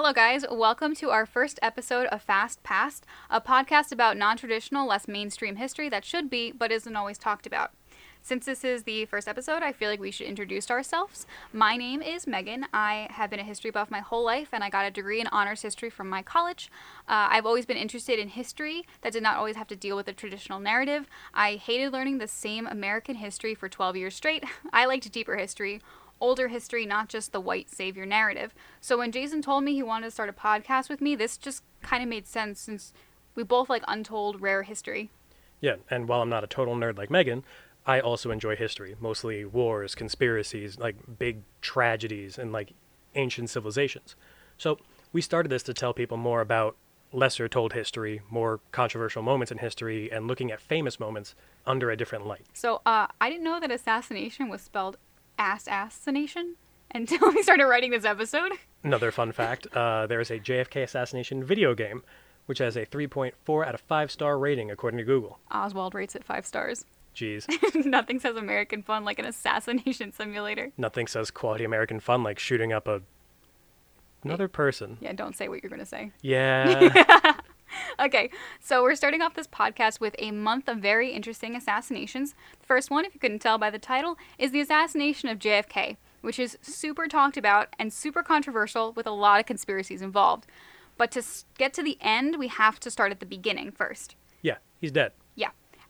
Hello, guys. Welcome to our first episode of Fast Past, a podcast about non traditional, less mainstream history that should be, but isn't always talked about. Since this is the first episode, I feel like we should introduce ourselves. My name is Megan. I have been a history buff my whole life, and I got a degree in honors history from my college. Uh, I've always been interested in history that did not always have to deal with a traditional narrative. I hated learning the same American history for 12 years straight. I liked deeper history older history, not just the white savior narrative. So when Jason told me he wanted to start a podcast with me, this just kind of made sense since we both like untold rare history. Yeah, and while I'm not a total nerd like Megan, I also enjoy history, mostly wars, conspiracies, like big tragedies, and like ancient civilizations. So we started this to tell people more about lesser told history, more controversial moments in history, and looking at famous moments under a different light. So uh, I didn't know that assassination was spelled assassination until we started writing this episode. Another fun fact uh, there is a JFK assassination video game, which has a 3.4 out of 5 star rating according to Google. Oswald rates it five stars. Jeez. Nothing says American fun like an assassination simulator. Nothing says quality American fun like shooting up a another person. Yeah, don't say what you're going to say. Yeah. Okay, so we're starting off this podcast with a month of very interesting assassinations. The first one, if you couldn't tell by the title, is the assassination of JFK, which is super talked about and super controversial with a lot of conspiracies involved. But to get to the end, we have to start at the beginning first. yeah, he's dead.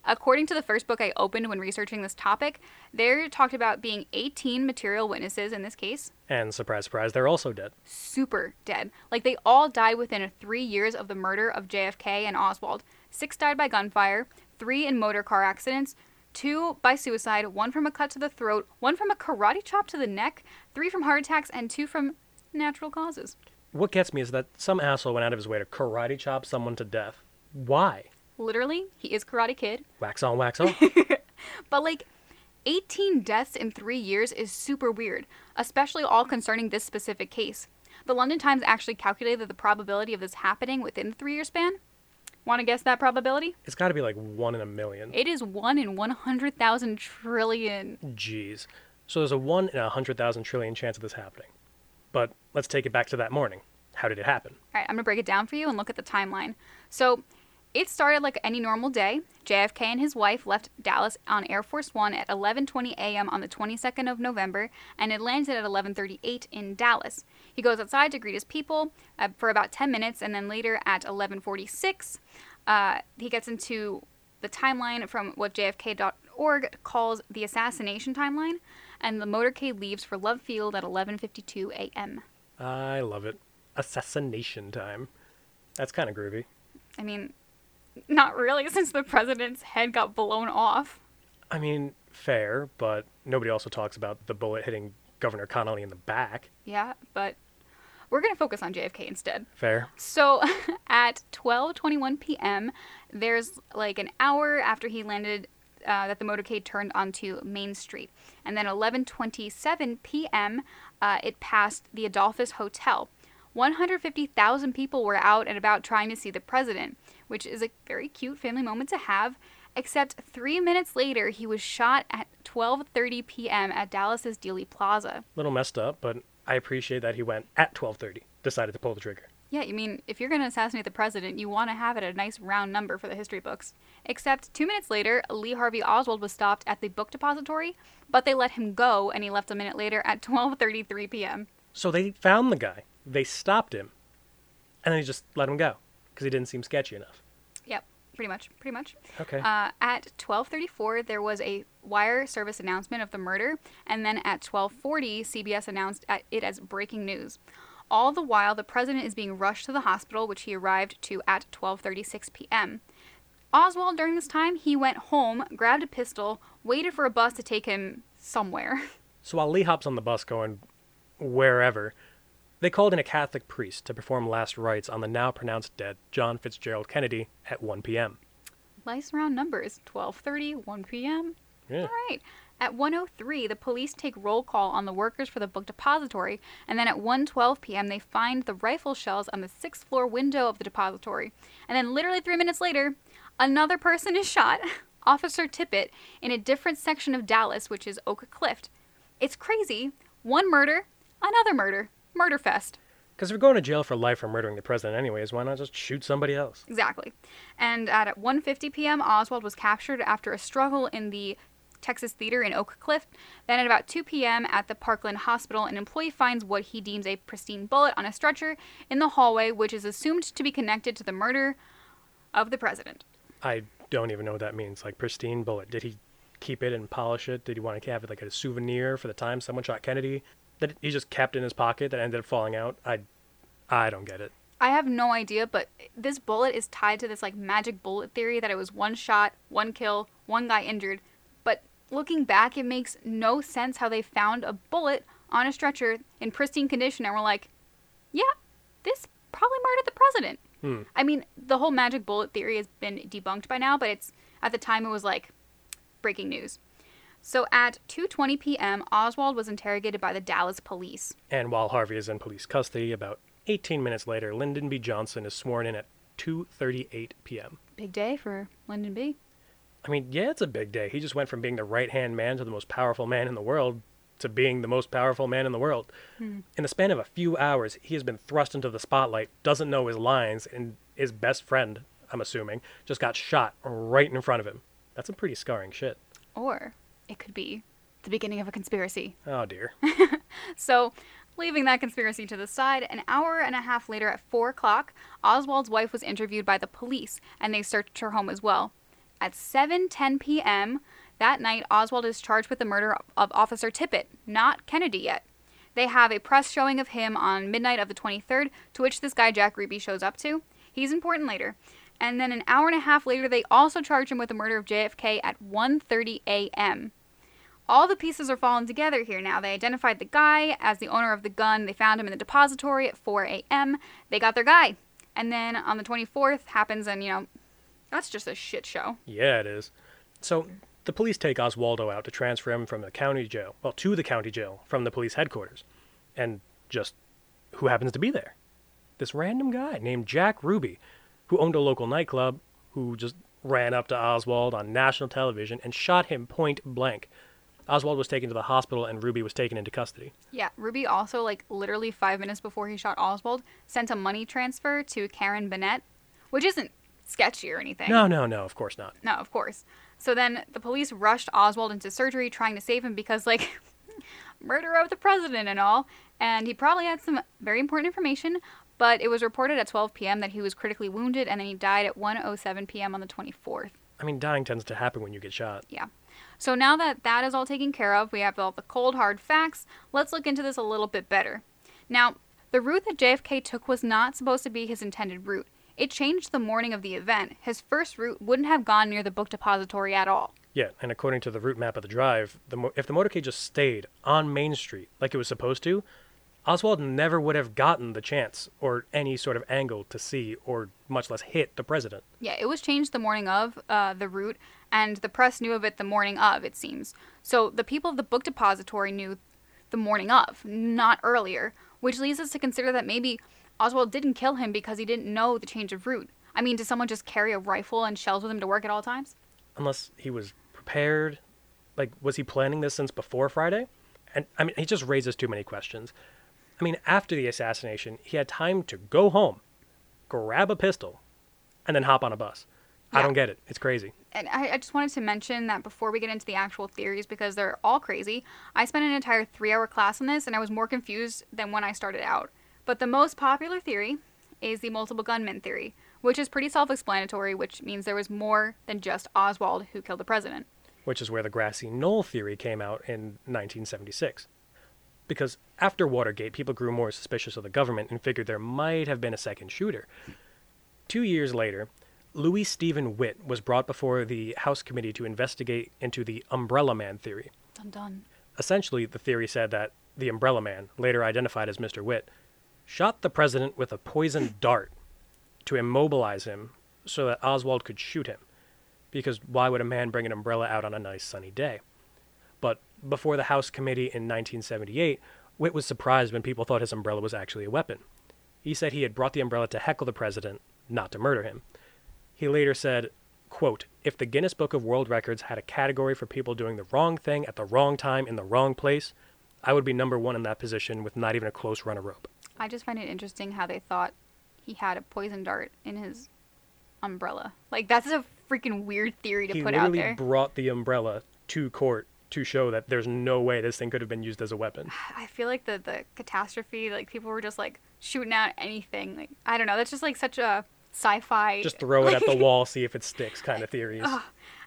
According to the first book I opened when researching this topic, there talked about being 18 material witnesses in this case. And surprise, surprise, they're also dead. Super dead. Like they all died within three years of the murder of JFK and Oswald. Six died by gunfire, three in motor car accidents, two by suicide, one from a cut to the throat, one from a karate chop to the neck, three from heart attacks, and two from natural causes. What gets me is that some asshole went out of his way to karate chop someone to death. Why? Literally, he is Karate Kid. Wax on, wax off. But like 18 deaths in three years is super weird, especially all concerning this specific case. The London Times actually calculated the probability of this happening within the three year span. Want to guess that probability? it's got to be like one in a million. It is 1 in 100,000 trillion. Jeez. So there's a one in a hundred thousand trillion chance of this happening. But let's take it back to that morning. How did it happen? All right, I'm going to break it down for you and look at the timeline. So, it started like any normal day. JFK and his wife left Dallas on Air Force 1 at 11:20 a.m. on the 22nd of November and it landed at 11:38 in Dallas. He goes outside to greet his people uh, for about 10 minutes and then later at 11:46 uh, he gets into the timeline from what JFK.org calls the assassination timeline and the motorcade leaves for Love Field at 11:52 a.m. I love it. Assassination time. That's kind of groovy. I mean, not really, since the president's head got blown off. I mean, fair, but nobody also talks about the bullet hitting Governor Connolly in the back. Yeah, but we're gonna focus on JFK instead. Fair. So at 12:21 p.m., there's like an hour after he landed uh, that the motorcade turned onto Main Street, and then 11:27 p.m. Uh, it passed the Adolphus Hotel. 150,000 people were out and about trying to see the president, which is a very cute family moment to have. Except three minutes later, he was shot at 12:30 p.m. at Dallas's Dealey Plaza. Little messed up, but I appreciate that he went at 12:30. Decided to pull the trigger. Yeah, you mean if you're going to assassinate the president, you want to have it at a nice round number for the history books. Except two minutes later, Lee Harvey Oswald was stopped at the book depository, but they let him go, and he left a minute later at 12:33 p.m. So they found the guy. They stopped him, and then he just let him go because he didn't seem sketchy enough. Yep, pretty much, pretty much. Okay. Uh, at 12:34, there was a wire service announcement of the murder, and then at 12:40, CBS announced it as breaking news. All the while, the president is being rushed to the hospital, which he arrived to at 12:36 p.m. Oswald, during this time, he went home, grabbed a pistol, waited for a bus to take him somewhere. So while Lee hops on the bus going wherever, they called in a Catholic priest to perform last rites on the now pronounced dead John Fitzgerald Kennedy at 1 p.m. nice round numbers 12:30, 1 p.m. Yeah. All right. At 1:03, the police take roll call on the workers for the book depository, and then at 1:12 p.m. they find the rifle shells on the sixth floor window of the depository. And then literally 3 minutes later, another person is shot, Officer Tippit, in a different section of Dallas, which is Oak Cliff. It's crazy. One murder, another murder. Murder fest. Because if you're going to jail for life for murdering the president anyways, why not just shoot somebody else? Exactly. And at 1:50 p.m., Oswald was captured after a struggle in the Texas Theater in Oak Cliff. Then at about 2 p.m. at the Parkland Hospital, an employee finds what he deems a pristine bullet on a stretcher in the hallway, which is assumed to be connected to the murder of the president. I don't even know what that means. Like pristine bullet. Did he keep it and polish it? Did he want to have it like a souvenir for the time someone shot Kennedy? That he just kept in his pocket that ended up falling out? I, I don't get it. I have no idea, but this bullet is tied to this like magic bullet theory that it was one shot, one kill, one guy injured. But looking back, it makes no sense how they found a bullet on a stretcher in pristine condition and were like, yeah, this probably murdered the president. Hmm. I mean, the whole magic bullet theory has been debunked by now, but it's at the time it was like breaking news. So at 2:20 p.m., Oswald was interrogated by the Dallas police. And while Harvey is in police custody, about 18 minutes later, Lyndon B. Johnson is sworn in at 2:38 p.m. Big day for Lyndon B. I mean, yeah, it's a big day. He just went from being the right-hand man to the most powerful man in the world to being the most powerful man in the world. Hmm. In the span of a few hours, he has been thrust into the spotlight, doesn't know his lines, and his best friend, I'm assuming, just got shot right in front of him. That's some pretty scarring shit. Or it could be the beginning of a conspiracy. Oh dear. So, leaving that conspiracy to the side, an hour and a half later at 4 o'clock, Oswald's wife was interviewed by the police, and they searched her home as well. At 7:10 p.m. that night, Oswald is charged with the murder of Officer Tippit, not Kennedy yet. They have a press showing of him on midnight of the 23rd, to which this guy Jack Ruby shows up to. He's important later. And then an hour and a half later, they also charge him with the murder of JFK at 1:30 a.m. All the pieces are falling together here now. They identified the guy as the owner of the gun. They found him in the depository at 4 a.m. They got their guy. And then on the 24th happens, and you know, that's just a shit show. Yeah, it is. So the police take Oswaldo out to transfer him from the county jail, well, to the county jail from the police headquarters. And just who happens to be there? This random guy named Jack Ruby, who owned a local nightclub, who just ran up to Oswald on national television and shot him point blank. Oswald was taken to the hospital and Ruby was taken into custody. Yeah, Ruby also, like literally five minutes before he shot Oswald, sent a money transfer to Karen Bennett, which isn't sketchy or anything. No, no, no, of course not. No, of course. So then the police rushed Oswald into surgery trying to save him because, like, murder of the president and all. And he probably had some very important information, but it was reported at 12 p.m. that he was critically wounded and then he died at 1:07 p.m. on the 24th. I mean, dying tends to happen when you get shot. Yeah. So now that that is all taken care of, we have all the cold hard facts. Let's look into this a little bit better. Now, the route that JFK took was not supposed to be his intended route. It changed the morning of the event. His first route wouldn't have gone near the book depository at all. Yeah, and according to the route map of the drive, the mo- if the motorcade just stayed on Main Street like it was supposed to, Oswald never would have gotten the chance or any sort of angle to see or much less hit the president. Yeah, it was changed the morning of uh, the route, and the press knew of it the morning of, it seems. So the people of the book depository knew the morning of, not earlier, which leads us to consider that maybe Oswald didn't kill him because he didn't know the change of route. I mean, did someone just carry a rifle and shells with him to work at all times? Unless he was prepared. Like, was he planning this since before Friday? And I mean, he just raises too many questions. I mean, after the assassination, he had time to go home, grab a pistol, and then hop on a bus. I don't get it. It's crazy. And I, I just wanted to mention that before we get into the actual theories, because they're all crazy, I spent an entire three hour class on this and I was more confused than when I started out. But the most popular theory is the multiple gunmen theory, which is pretty self explanatory, which means there was more than just Oswald who killed the president. which is where the grassy knoll theory came out in 1976. Because after Watergate, people grew more suspicious of the government and figured there might have been a second shooter. Two years later, Louis Stephen Witt was brought before the House Committee to investigate into the Umbrella Man theory. Dun dun. Essentially, the theory said that the Umbrella Man, later identified as Mr. Witt, shot the president with a poisoned dart to immobilize him so that Oswald could shoot him. Because why would a man bring an umbrella out on a nice sunny day? But before the House committee in 1978, Witt was surprised when people thought his umbrella was actually a weapon. He said he had brought the umbrella to heckle the president, not to murder him. He later said, quote, If the Guinness Book of World Records had a category for people doing the wrong thing at the wrong time in the wrong place, I would be number one in that position with not even a close runner rope. I just find it interesting how they thought he had a poison dart in his umbrella. Like that's a freaking weird theory to he put out there. brought the umbrella to court to show that there's no way this thing could have been used as a weapon. I feel like the the catastrophe, like people were just like shooting out anything. Like I don't know, that's just like such a sci-fi. Just throw it at the wall, see if it sticks kind of theories.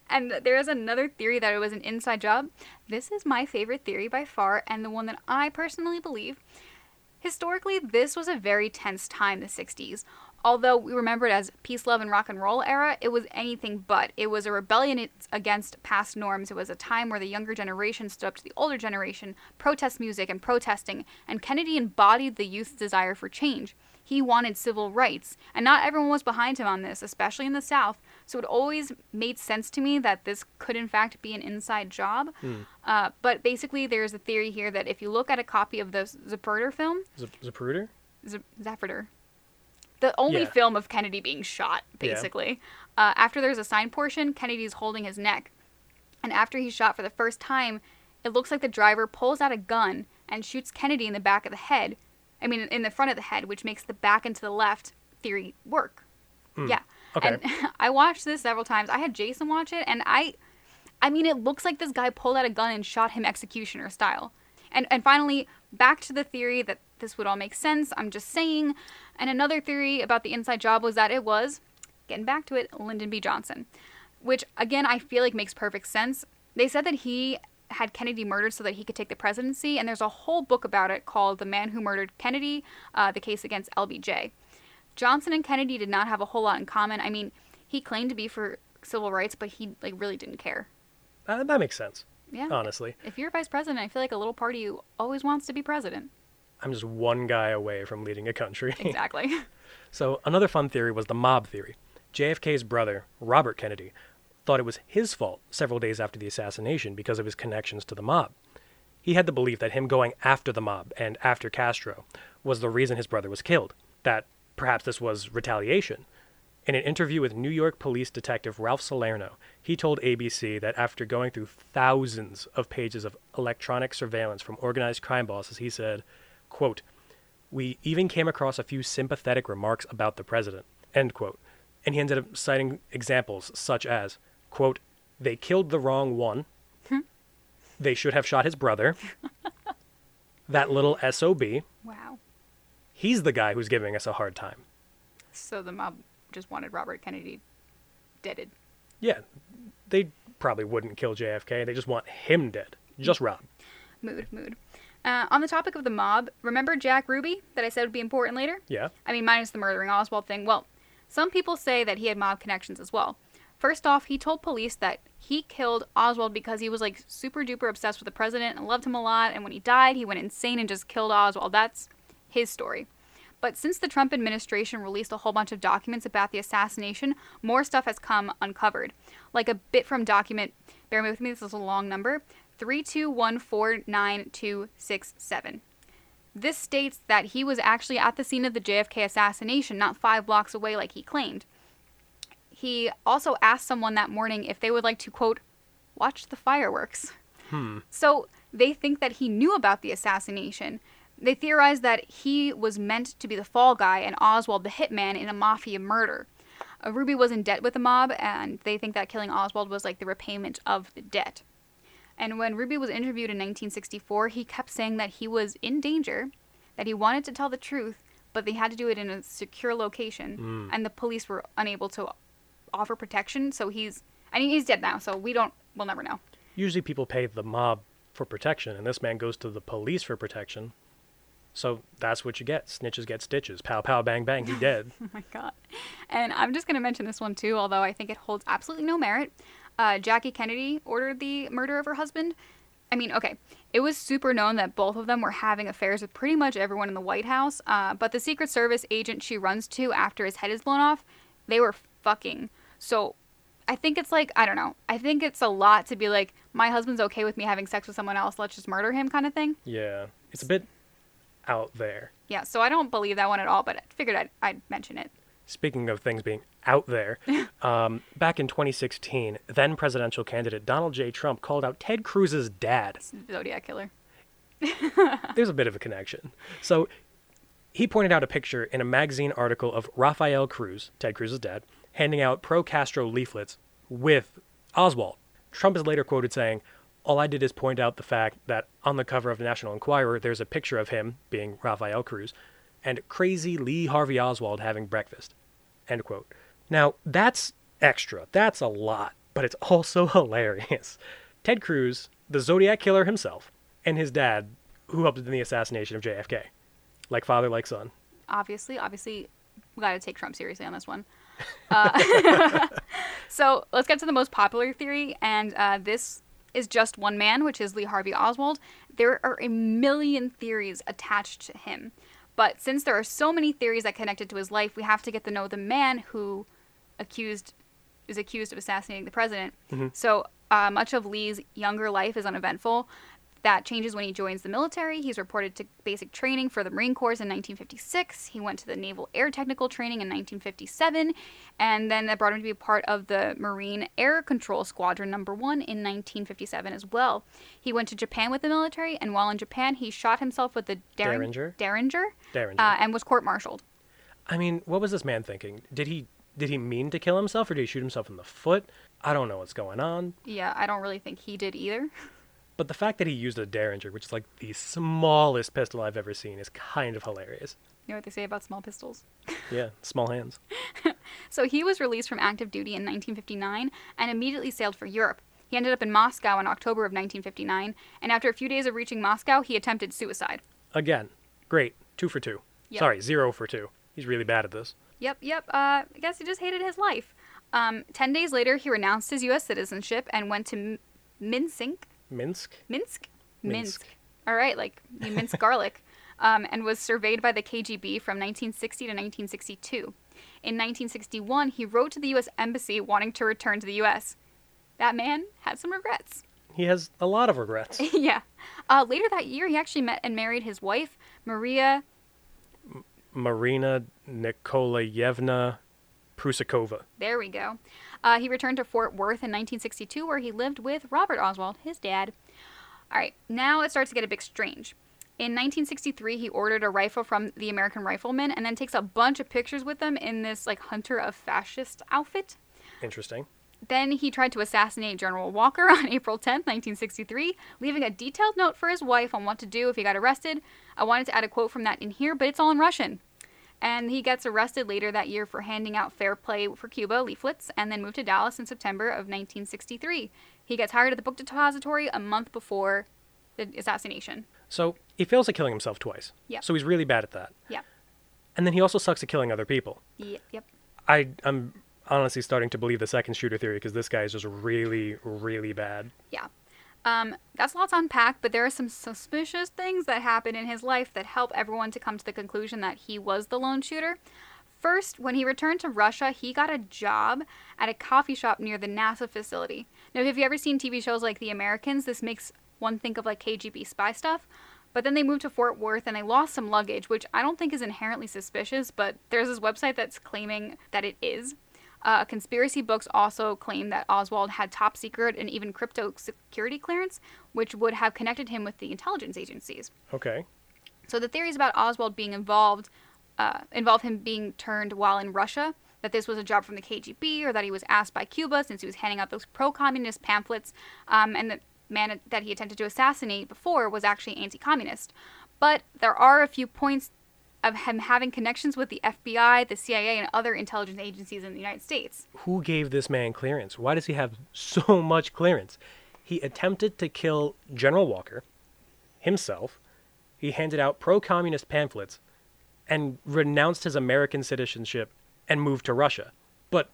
And there is another theory that it was an inside job. This is my favorite theory by far, and the one that I personally believe. Historically, this was a very tense time, the 60s. Although we remember it as peace, love, and rock and roll era, it was anything but. It was a rebellion against past norms. It was a time where the younger generation stood up to the older generation, protest music and protesting, and Kennedy embodied the youth's desire for change. He wanted civil rights, and not everyone was behind him on this, especially in the South. So it always made sense to me that this could, in fact, be an inside job. Uh, but basically, there's a theory here that if you look at a copy of the Zapruder film, Z- Zapruder? Z- Zapruder, the only Yeah. film of Kennedy being shot, Yeah. basically. Uh, after there's a sign portion, Kennedy's holding his neck. And after he's shot for the first time, it looks like the driver pulls out a gun and shoots Kennedy in the back of the head. I mean, in the front of the head, which makes the back and to the left theory work. Hmm, yeah. Okay. And I watched this several times. I had Jason watch it, and I, I mean, it looks like this guy pulled out a gun and shot him executioner style. And and finally, back to the theory that this would all make sense. I'm just saying. And another theory about the inside job was that it was, getting back to it, Lyndon B. Johnson, which again I feel like makes perfect sense. They said that he had Kennedy murdered so that he could take the presidency, and there's a whole book about it called "The Man Who Murdered Kennedy: uh, The Case Against LBJ." Johnson and Kennedy did not have a whole lot in common. I mean, he claimed to be for civil rights, but he like really didn't care. Uh, that makes sense, Yeah. honestly. If you're vice president, I feel like a little party always wants to be president. I'm just one guy away from leading a country. Exactly. So, another fun theory was the mob theory. JFK's brother, Robert Kennedy, thought it was his fault several days after the assassination because of his connections to the mob. He had the belief that him going after the mob and after Castro was the reason his brother was killed, that perhaps this was retaliation. In an interview with New York police detective Ralph Salerno, he told ABC that after going through thousands of pages of electronic surveillance from organized crime bosses, he said, quote, we even came across a few sympathetic remarks about the president, end quote. And he ended up citing examples such as, quote, they killed the wrong one. they should have shot his brother. that little SOB. wow. He's the guy who's giving us a hard time. So the mob just wanted Robert Kennedy deaded. Yeah, they probably wouldn't kill JFK. They just want him dead. Just Rob. Mood, mood. Uh, on the topic of the mob, remember Jack Ruby that I said would be important later? Yeah. I mean, minus the murdering Oswald thing. Well, some people say that he had mob connections as well. First off, he told police that he killed Oswald because he was like super duper obsessed with the president and loved him a lot. And when he died, he went insane and just killed Oswald. That's his story. But since the Trump administration released a whole bunch of documents about the assassination, more stuff has come uncovered. Like a bit from document, bear with me, this is a long number 32149267. This states that he was actually at the scene of the JFK assassination, not five blocks away like he claimed. He also asked someone that morning if they would like to, quote, watch the fireworks. So they think that he knew about the assassination. They theorize that he was meant to be the fall guy and Oswald the hitman in a mafia murder. Uh, Ruby was in debt with the mob, and they think that killing Oswald was like the repayment of the debt. And when Ruby was interviewed in 1964, he kept saying that he was in danger, that he wanted to tell the truth, but they had to do it in a secure location, and the police were unable to offer protection. So he's, I mean, he's dead now, so we don't, we'll never know. Usually people pay the mob for protection, and this man goes to the police for protection. So that's what you get. Snitches get stitches. Pow, pow, bang, bang. He dead. Oh my god. And I'm just going to mention this one too, although I think it holds absolutely no merit. Uh, Jackie Kennedy ordered the murder of her husband. I mean, okay, it was super known that both of them were having affairs with pretty much everyone in the White House, uh, but the Secret Service agent she runs to after his head is blown off, they were fucking. So I think it's like, I don't know, I think it's a lot to be like, my husband's okay with me having sex with someone else, let's just murder him kind of thing. yeah. It's a bit out there. Yeah, so I don't believe that one at all, but I figured I'd, I'd mention it. Speaking of things being out there, um, back in 2016, then presidential candidate Donald J. Trump called out Ted Cruz's dad. Zodiac Killer. There's a bit of a connection. So He pointed out a picture in a magazine article of Rafael Cruz, Ted Cruz's dad, handing out pro Castro leaflets with Oswald. Trump is later quoted saying, All I did is point out the fact that on the cover of the National Enquirer, there's a picture of him, being Rafael Cruz, and crazy Lee Harvey Oswald having breakfast. End quote. Now, that's extra. That's a lot, but it's also hilarious. Ted Cruz, the Zodiac killer himself, and his dad, who helped in the assassination of JFK. Like father, like son. Obviously, obviously, we got to take Trump seriously on this one. Uh, so let's get to the most popular theory, and uh, this is just one man, which is Lee Harvey Oswald. There are a million theories attached to him. But since there are so many theories that connected to his life, we have to get to know the man who accused is accused of assassinating the president. Mm-hmm. So uh, much of Lee's younger life is uneventful. That changes when he joins the military. He's reported to basic training for the Marine Corps in 1956. He went to the Naval Air Technical Training in 1957, and then that brought him to be part of the Marine Air Control Squadron Number One in 1957 as well. He went to Japan with the military, and while in Japan, he shot himself with the Derring- Derringer? Derringer, Derringer. uh, and was court-martialed. I mean, what was this man thinking? Did he did he mean to kill himself or did he shoot himself in the foot? I don't know what's going on. Yeah, I don't really think he did either. But the fact that he used a Derringer, which is like the smallest pistol I've ever seen, is kind of hilarious. You know what they say about small pistols? Yeah, small hands. So he was released from active duty in 1959 and immediately sailed for Europe. He ended up in Moscow in October of 1959, and after a few days of reaching Moscow, he attempted suicide. Again, great. Two for two. Yep. Sorry, zero for two. He's really bad at this. Yep, yep. Uh, I guess he just hated his life. Um, ten days later, he renounced his U.S. citizenship and went to M- Minsk. Minsk? Minsk? Minsk. All right, like you mince garlic. Um, and was surveyed by the KGB from 1960 to 1962. In 1961, he wrote to the U.S. Embassy wanting to return to the U.S. That man had some regrets. He has a lot of regrets. yeah. Uh, later that year, he actually met and married his wife, Maria. Marina Nikolayevna Prusakova. There we go. Uh, he returned to Fort Worth in 1962, where he lived with Robert Oswald, his dad. All right, now it starts to get a bit strange. In 1963, he ordered a rifle from the American Rifleman and then takes a bunch of pictures with them in this like hunter of fascist outfit. Interesting. Then he tried to assassinate General Walker on April 10, 1963, leaving a detailed note for his wife on what to do if he got arrested. I wanted to add a quote from that in here, but it's all in Russian. And he gets arrested later that year for handing out Fair Play for Cuba leaflets and then moved to Dallas in September of 1963. He gets hired at the book depository a month before the assassination. So he fails at killing himself twice. Yeah. So he's really bad at that. Yeah. And then he also sucks at killing other people. Yep. Yep. I, I'm honestly starting to believe the second shooter theory because this guy is just really, really bad. Yeah. Um, that's lots to unpack, but there are some suspicious things that happen in his life that help everyone to come to the conclusion that he was the lone shooter. First, when he returned to Russia, he got a job at a coffee shop near the NASA facility. Now, have you ever seen TV shows like The Americans? This makes one think of like KGB spy stuff. But then they moved to Fort Worth and they lost some luggage, which I don't think is inherently suspicious, but there's this website that's claiming that it is. Uh, conspiracy books also claim that Oswald had top secret and even crypto security clearance, which would have connected him with the intelligence agencies. Okay. So the theories about Oswald being involved uh, involve him being turned while in Russia, that this was a job from the KGB, or that he was asked by Cuba since he was handing out those pro-communist pamphlets, um, and the man that he attempted to assassinate before was actually anti-communist. But there are a few points of him having connections with the FBI, the CIA, and other intelligence agencies in the United States. Who gave this man clearance? Why does he have so much clearance? He attempted to kill General Walker himself. He handed out pro communist pamphlets and renounced his American citizenship and moved to Russia. But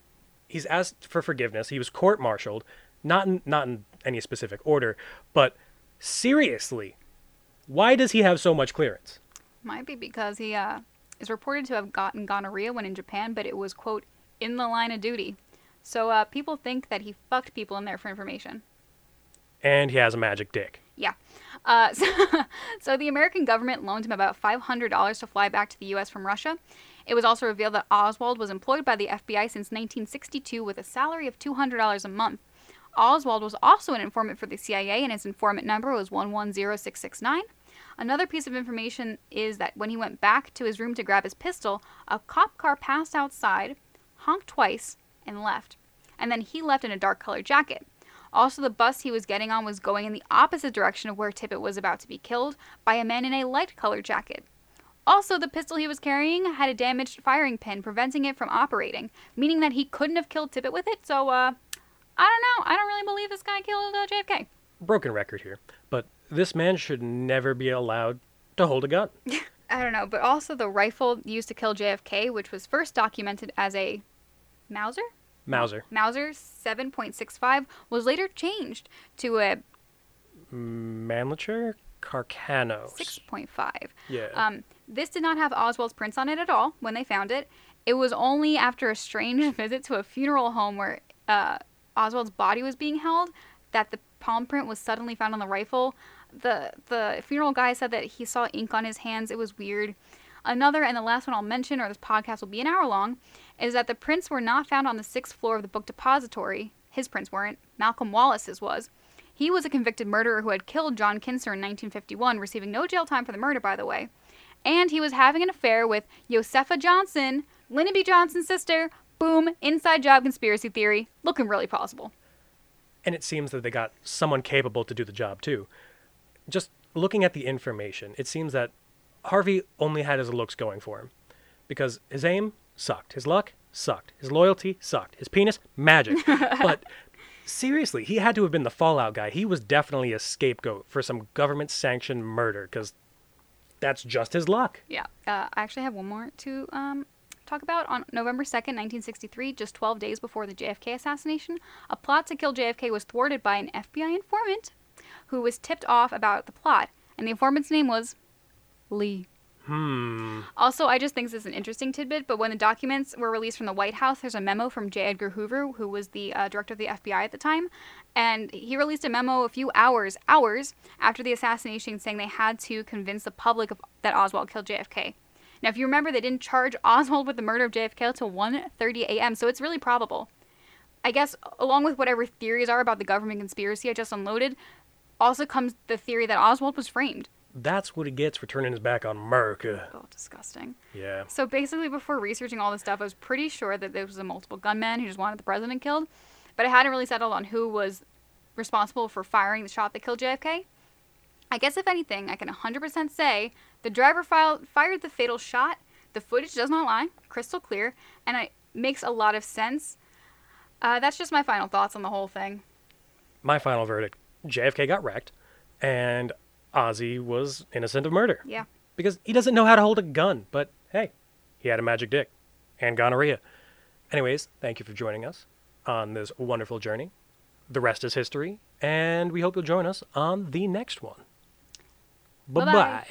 he's asked for forgiveness. He was court martialed, not in, not in any specific order, but seriously, why does he have so much clearance? Might be because he uh, is reported to have gotten gonorrhea when in Japan, but it was, quote, in the line of duty. So uh, people think that he fucked people in there for information. And he has a magic dick. Yeah. Uh, so, so the American government loaned him about $500 to fly back to the U.S. from Russia. It was also revealed that Oswald was employed by the FBI since 1962 with a salary of $200 a month. Oswald was also an informant for the CIA, and his informant number was 110669. Another piece of information is that when he went back to his room to grab his pistol, a cop car passed outside, honked twice, and left. And then he left in a dark colored jacket. Also, the bus he was getting on was going in the opposite direction of where Tippit was about to be killed by a man in a light colored jacket. Also, the pistol he was carrying had a damaged firing pin, preventing it from operating, meaning that he couldn't have killed Tippit with it. So, uh, I don't know. I don't really believe this guy killed uh, JFK. Broken record here, but this man should never be allowed to hold a gun. I don't know, but also the rifle used to kill JFK, which was first documented as a Mauser? Mauser. Mauser 7.65 was later changed to a Mannlicher Carcano. 6.5. Yeah. Um, this did not have Oswald's prints on it at all when they found it. It was only after a strange visit to a funeral home where uh, Oswald's body was being held that the palm print was suddenly found on the rifle. The the funeral guy said that he saw ink on his hands. It was weird. Another and the last one I'll mention, or this podcast will be an hour long, is that the prints were not found on the sixth floor of the book depository. His prints weren't. Malcolm Wallace's was. He was a convicted murderer who had killed John Kinser in 1951, receiving no jail time for the murder, by the way. And he was having an affair with Josefa Johnson, Lyndon B. Johnson's sister. Boom, inside job conspiracy theory. Looking really plausible. and it seems that they got someone capable to do the job too. Just looking at the information, it seems that Harvey only had his looks going for him. Because his aim sucked, his luck sucked, his loyalty sucked, his penis magic. but seriously, he had to have been the Fallout guy. He was definitely a scapegoat for some government sanctioned murder because that's just his luck. Yeah. Uh, I actually have one more to um, talk about. On November 2nd, 1963, just 12 days before the JFK assassination, a plot to kill JFK was thwarted by an FBI informant who was tipped off about the plot. And the informant's name was Lee. Hmm. Also, I just think this is an interesting tidbit, but when the documents were released from the White House, there's a memo from J. Edgar Hoover, who was the uh, director of the FBI at the time, and he released a memo a few hours, hours after the assassination, saying they had to convince the public of, that Oswald killed JFK. Now, if you remember, they didn't charge Oswald with the murder of JFK until 1:30 a.m., so it's really probable. I guess, along with whatever theories are about the government conspiracy I just unloaded, also comes the theory that Oswald was framed. That's what he gets for turning his back on America. Oh, disgusting. Yeah. So basically, before researching all this stuff, I was pretty sure that there was a multiple gunman who just wanted the president killed, but I hadn't really settled on who was responsible for firing the shot that killed JFK. I guess if anything, I can 100% say the driver file- fired the fatal shot. The footage does not lie, crystal clear, and it makes a lot of sense. Uh, that's just my final thoughts on the whole thing. My final verdict JFK got wrecked, and Ozzy was innocent of murder. Yeah. Because he doesn't know how to hold a gun, but hey, he had a magic dick and gonorrhea. Anyways, thank you for joining us on this wonderful journey. The rest is history, and we hope you'll join us on the next one. Bye Bye-bye. bye.